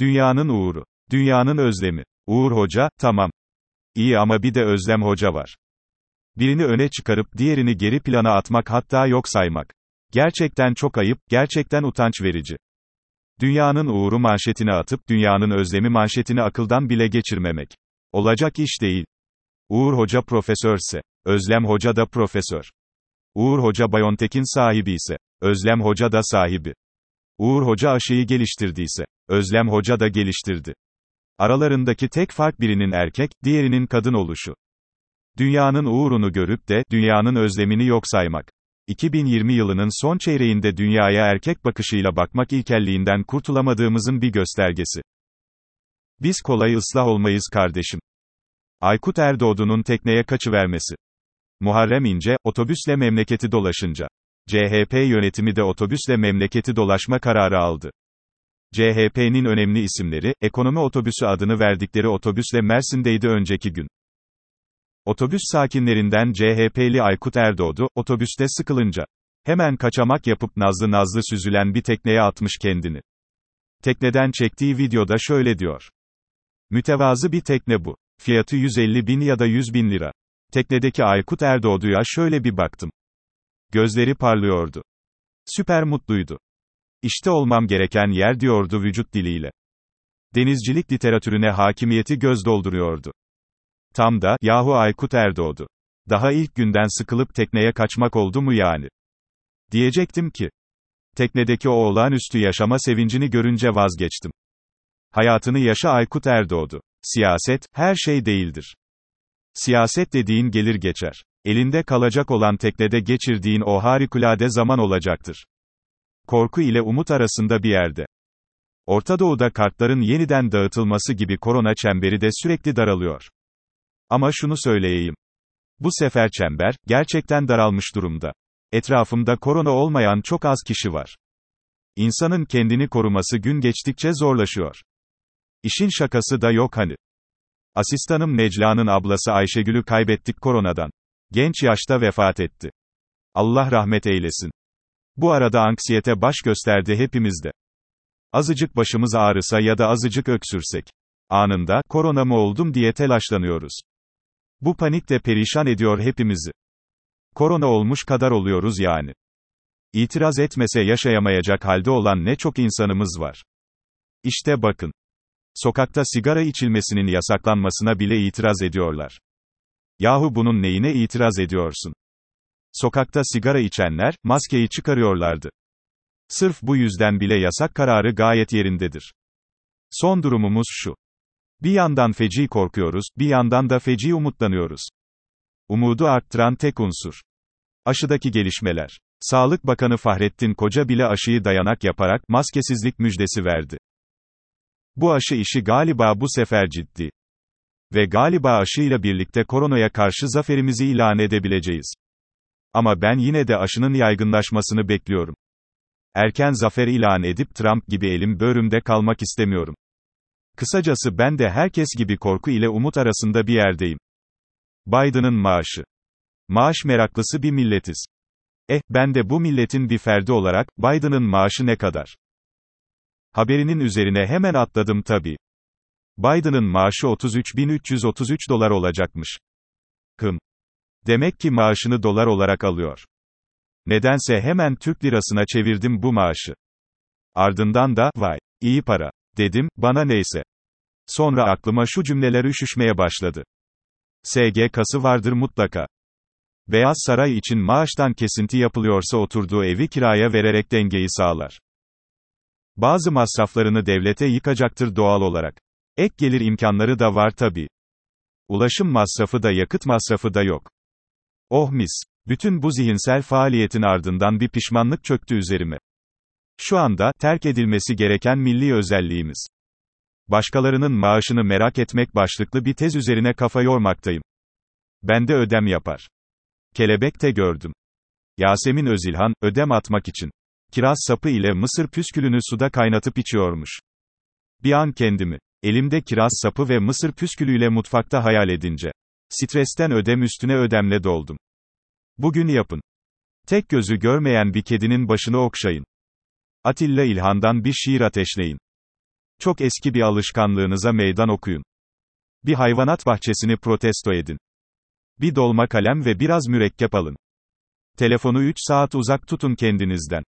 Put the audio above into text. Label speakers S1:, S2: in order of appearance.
S1: Dünyanın uğuru. Dünyanın özlemi. Uğur Hoca, tamam. İyi ama bir de Özlem Hoca var. Birini öne çıkarıp diğerini geri plana atmak hatta yok saymak. Gerçekten çok ayıp, gerçekten utanç verici. Dünyanın uğuru manşetini atıp dünyanın özlemi manşetini akıldan bile geçirmemek. Olacak iş değil. Uğur Hoca profesörse, Özlem Hoca da profesör. Uğur Hoca Bayontek'in sahibi ise, Özlem Hoca da sahibi. Uğur Hoca aşıyı geliştirdiyse, Özlem Hoca da geliştirdi. Aralarındaki tek fark birinin erkek, diğerinin kadın oluşu. Dünyanın uğrunu görüp de, dünyanın özlemini yok saymak. 2020 yılının son çeyreğinde dünyaya erkek bakışıyla bakmak ilkelliğinden kurtulamadığımızın bir göstergesi. Biz kolay ıslah olmayız kardeşim. Aykut Erdoğdu'nun tekneye kaçıvermesi. Muharrem İnce, otobüsle memleketi dolaşınca. CHP yönetimi de otobüsle memleketi dolaşma kararı aldı. CHP'nin önemli isimleri, ekonomi otobüsü adını verdikleri otobüsle Mersin'deydi önceki gün. Otobüs sakinlerinden CHP'li Aykut Erdoğdu, otobüste sıkılınca, hemen kaçamak yapıp nazlı nazlı süzülen bir tekneye atmış kendini. Tekneden çektiği videoda şöyle diyor. Mütevazı bir tekne bu. Fiyatı 150 bin ya da 100 bin lira. Teknedeki Aykut Erdoğdu'ya şöyle bir baktım. Gözleri parlıyordu. Süper mutluydu. İşte olmam gereken yer diyordu vücut diliyle. Denizcilik literatürüne hakimiyeti göz dolduruyordu. Tam da, yahu Aykut Erdoğdu. Daha ilk günden sıkılıp tekneye kaçmak oldu mu yani? Diyecektim ki. Teknedeki o olağanüstü yaşama sevincini görünce vazgeçtim. Hayatını yaşa Aykut Erdoğdu. Siyaset, her şey değildir. Siyaset dediğin gelir geçer. Elinde kalacak olan teknede geçirdiğin o harikulade zaman olacaktır. Korku ile umut arasında bir yerde. Orta Doğu'da kartların yeniden dağıtılması gibi korona çemberi de sürekli daralıyor. Ama şunu söyleyeyim. Bu sefer çember, gerçekten daralmış durumda. Etrafımda korona olmayan çok az kişi var. İnsanın kendini koruması gün geçtikçe zorlaşıyor. İşin şakası da yok hani. Asistanım Necla'nın ablası Ayşegül'ü kaybettik koronadan. Genç yaşta vefat etti. Allah rahmet eylesin. Bu arada anksiyete baş gösterdi hepimizde. Azıcık başımız ağrısa ya da azıcık öksürsek. Anında, korona mı oldum diye telaşlanıyoruz. Bu panik de perişan ediyor hepimizi. Korona olmuş kadar oluyoruz yani. İtiraz etmese yaşayamayacak halde olan ne çok insanımız var. İşte bakın. Sokakta sigara içilmesinin yasaklanmasına bile itiraz ediyorlar. Yahu bunun neyine itiraz ediyorsun? Sokakta sigara içenler, maskeyi çıkarıyorlardı. Sırf bu yüzden bile yasak kararı gayet yerindedir. Son durumumuz şu. Bir yandan feci korkuyoruz, bir yandan da feci umutlanıyoruz. Umudu arttıran tek unsur. Aşıdaki gelişmeler. Sağlık Bakanı Fahrettin Koca bile aşıyı dayanak yaparak maskesizlik müjdesi verdi. Bu aşı işi galiba bu sefer ciddi. Ve galiba aşıyla birlikte koronaya karşı zaferimizi ilan edebileceğiz. Ama ben yine de aşının yaygınlaşmasını bekliyorum. Erken zafer ilan edip Trump gibi elim böğrümde kalmak istemiyorum. Kısacası ben de herkes gibi korku ile umut arasında bir yerdeyim. Biden'ın maaşı. Maaş meraklısı bir milletiz. Eh, ben de bu milletin bir ferdi olarak, Biden'ın maaşı ne kadar? Haberinin üzerine hemen atladım tabii. Biden'ın maaşı 33.333 dolar olacakmış. Hım. Demek ki maaşını dolar olarak alıyor. Nedense hemen Türk lirasına çevirdim bu maaşı. Ardından da, vay, iyi para, dedim, bana neyse. Sonra aklıma şu cümleler üşüşmeye başladı. SGK'sı vardır mutlaka. Beyaz Saray için maaştan kesinti yapılıyorsa oturduğu evi kiraya vererek dengeyi sağlar. Bazı masraflarını devlete yıkacaktır doğal olarak. Ek gelir imkanları da var tabi. Ulaşım masrafı da yakıt masrafı da yok. Oh mis. Bütün bu zihinsel faaliyetin ardından bir pişmanlık çöktü üzerime. Şu anda, terk edilmesi gereken milli özelliğimiz. Başkalarının maaşını merak etmek başlıklı bir tez üzerine kafa yormaktayım. Ben de ödem yapar. Kelebekte gördüm. Yasemin Özilhan, ödem atmak için. Kiraz sapı ile mısır püskülünü suda kaynatıp içiyormuş. Bir an kendimi, elimde kiraz sapı ve mısır püskülüyle mutfakta hayal edince. Stresten ödem üstüne ödemle doldum. Bugün yapın. Tek gözü görmeyen bir kedinin başını okşayın. Atilla İlhan'dan bir şiir ateşleyin. Çok eski bir alışkanlığınıza meydan okuyun. Bir hayvanat bahçesini protesto edin. Bir dolma kalem ve biraz mürekkep alın. Telefonu 3 saat uzak tutun kendinizden.